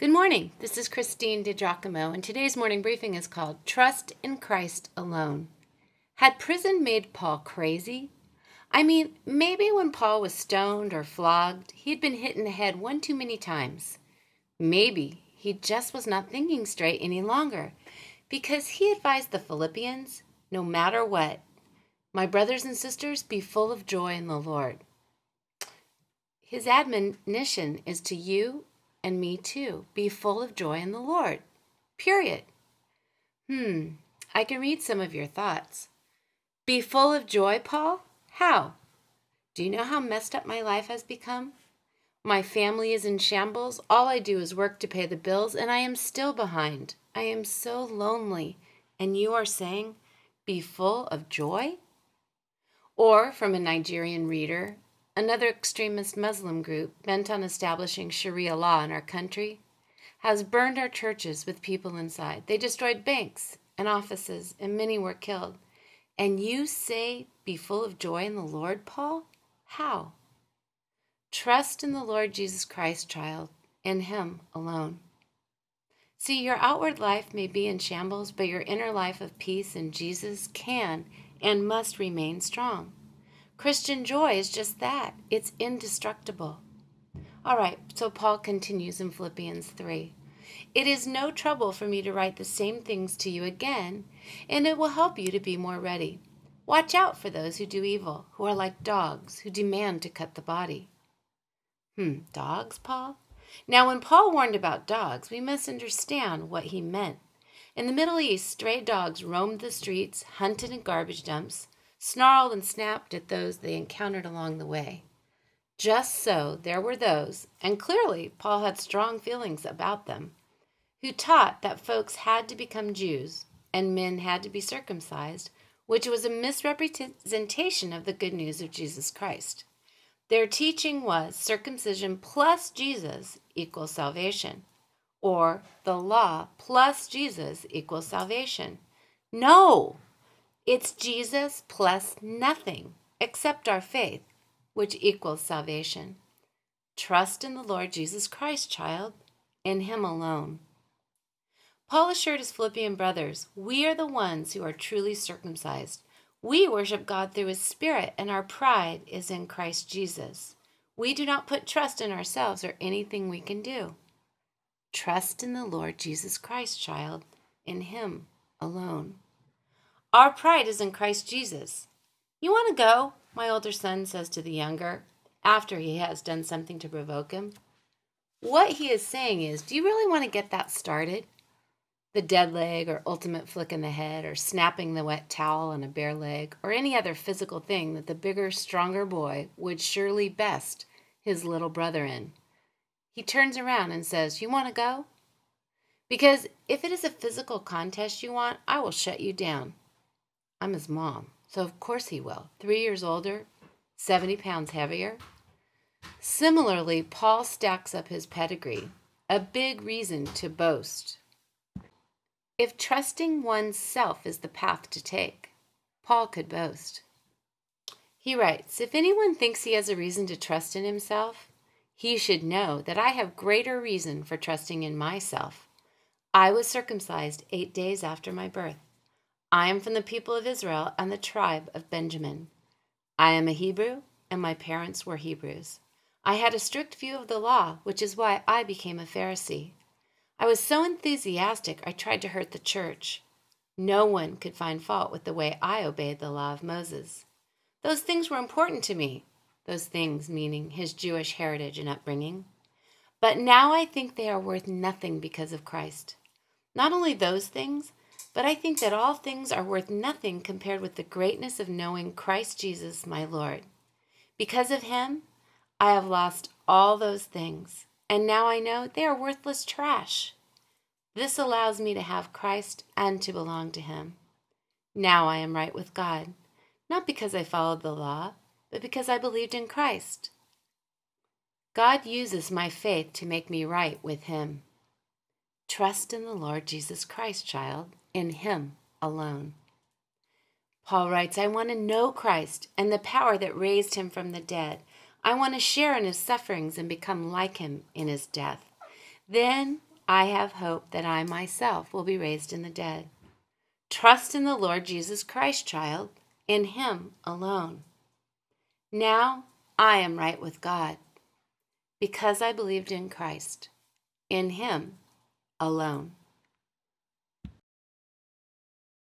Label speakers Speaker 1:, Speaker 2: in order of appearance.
Speaker 1: Good morning. This is Christine DiGiacomo, and today's morning briefing is called Trust in Christ Alone. Had prison made Paul crazy? I mean, maybe when Paul was stoned or flogged, he'd been hit in the head one too many times. Maybe he just was not thinking straight any longer because he advised the Philippians no matter what, my brothers and sisters, be full of joy in the Lord. His admonition is to you and me too. Be full of joy in the Lord. Period. Hmm, I can read some of your thoughts. Be full of joy, Paul? How? Do you know how messed up my life has become? My family is in shambles. All I do is work to pay the bills, and I am still behind. I am so lonely. And you are saying, be full of joy? Or from a Nigerian reader, Another extremist Muslim group, bent on establishing Sharia law in our country, has burned our churches with people inside. They destroyed banks and offices, and many were killed. And you say, Be full of joy in the Lord, Paul? How? Trust in the Lord Jesus Christ, child, in Him alone. See, your outward life may be in shambles, but your inner life of peace in Jesus can and must remain strong. Christian joy is just that it's indestructible. All right, so Paul continues in Philippians 3. It is no trouble for me to write the same things to you again, and it will help you to be more ready. Watch out for those who do evil, who are like dogs, who demand to cut the body. Hmm, dogs, Paul? Now, when Paul warned about dogs, we must understand what he meant. In the Middle East, stray dogs roamed the streets, hunted in garbage dumps, snarled and snapped at those they encountered along the way. Just so, there were those, and clearly Paul had strong feelings about them, who taught that folks had to become Jews and men had to be circumcised, which was a misrepresentation of the good news of Jesus Christ. Their teaching was circumcision plus Jesus equals salvation, or the law plus Jesus equals salvation. No, it's Jesus plus nothing except our faith, which equals salvation. Trust in the Lord Jesus Christ, child, in Him alone. Paul assured his Philippian brothers, We are the ones who are truly circumcised. We worship God through His Spirit, and our pride is in Christ Jesus. We do not put trust in ourselves or anything we can do. Trust in the Lord Jesus Christ, child, in Him alone. Our pride is in Christ Jesus. You want to go? My older son says to the younger, after he has done something to provoke him. What he is saying is, Do you really want to get that started? The dead leg, or ultimate flick in the head, or snapping the wet towel on a bare leg, or any other physical thing that the bigger, stronger boy would surely best his little brother in. He turns around and says, You want to go? Because if it is a physical contest you want, I will shut you down. I'm his mom, so of course he will. Three years older, 70 pounds heavier. Similarly, Paul stacks up his pedigree, a big reason to boast. If trusting oneself is the path to take, Paul could boast. He writes If anyone thinks he has a reason to trust in himself, he should know that I have greater reason for trusting in myself. I was circumcised eight days after my birth. I am from the people of Israel and the tribe of Benjamin. I am a Hebrew, and my parents were Hebrews. I had a strict view of the law, which is why I became a Pharisee. I was so enthusiastic I tried to hurt the church. No one could find fault with the way I obeyed the law of Moses. Those things were important to me, those things meaning his Jewish heritage and upbringing. But now I think they are worth nothing because of Christ. Not only those things, but I think that all things are worth nothing compared with the greatness of knowing Christ Jesus, my Lord. Because of him, I have lost all those things, and now I know they are worthless trash. This allows me to have Christ and to belong to him. Now I am right with God, not because I followed the law, but because I believed in Christ. God uses my faith to make me right with him. Trust in the Lord Jesus Christ, child in Him alone. Paul writes, I want to know Christ and the power that raised him from the dead. I want to share in his sufferings and become like him in his death. Then I have hope that I myself will be raised in the dead. Trust in the Lord Jesus Christ, child, in Him alone. Now I am right with God because I believed in Christ, in Him alone.